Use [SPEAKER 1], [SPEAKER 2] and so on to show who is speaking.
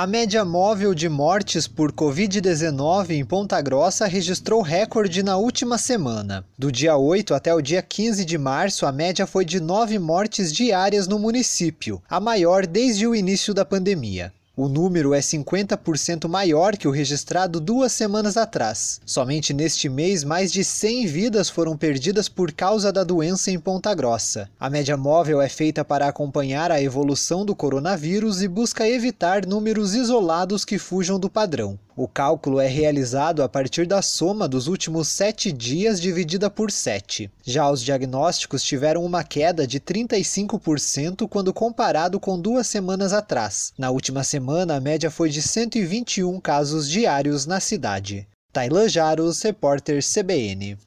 [SPEAKER 1] A média móvel de mortes por Covid-19 em Ponta Grossa registrou recorde na última semana. Do dia 8 até o dia 15 de março, a média foi de 9 mortes diárias no município, a maior desde o início da pandemia. O número é 50% maior que o registrado duas semanas atrás. Somente neste mês, mais de 100 vidas foram perdidas por causa da doença em Ponta Grossa. A média móvel é feita para acompanhar a evolução do coronavírus e busca evitar números isolados que fujam do padrão. O cálculo é realizado a partir da soma dos últimos sete dias dividida por 7. Já os diagnósticos tiveram uma queda de 35% quando comparado com duas semanas atrás. Na última semana, a média foi de 121 casos diários na cidade. Tailan Jaros, repórter CBN.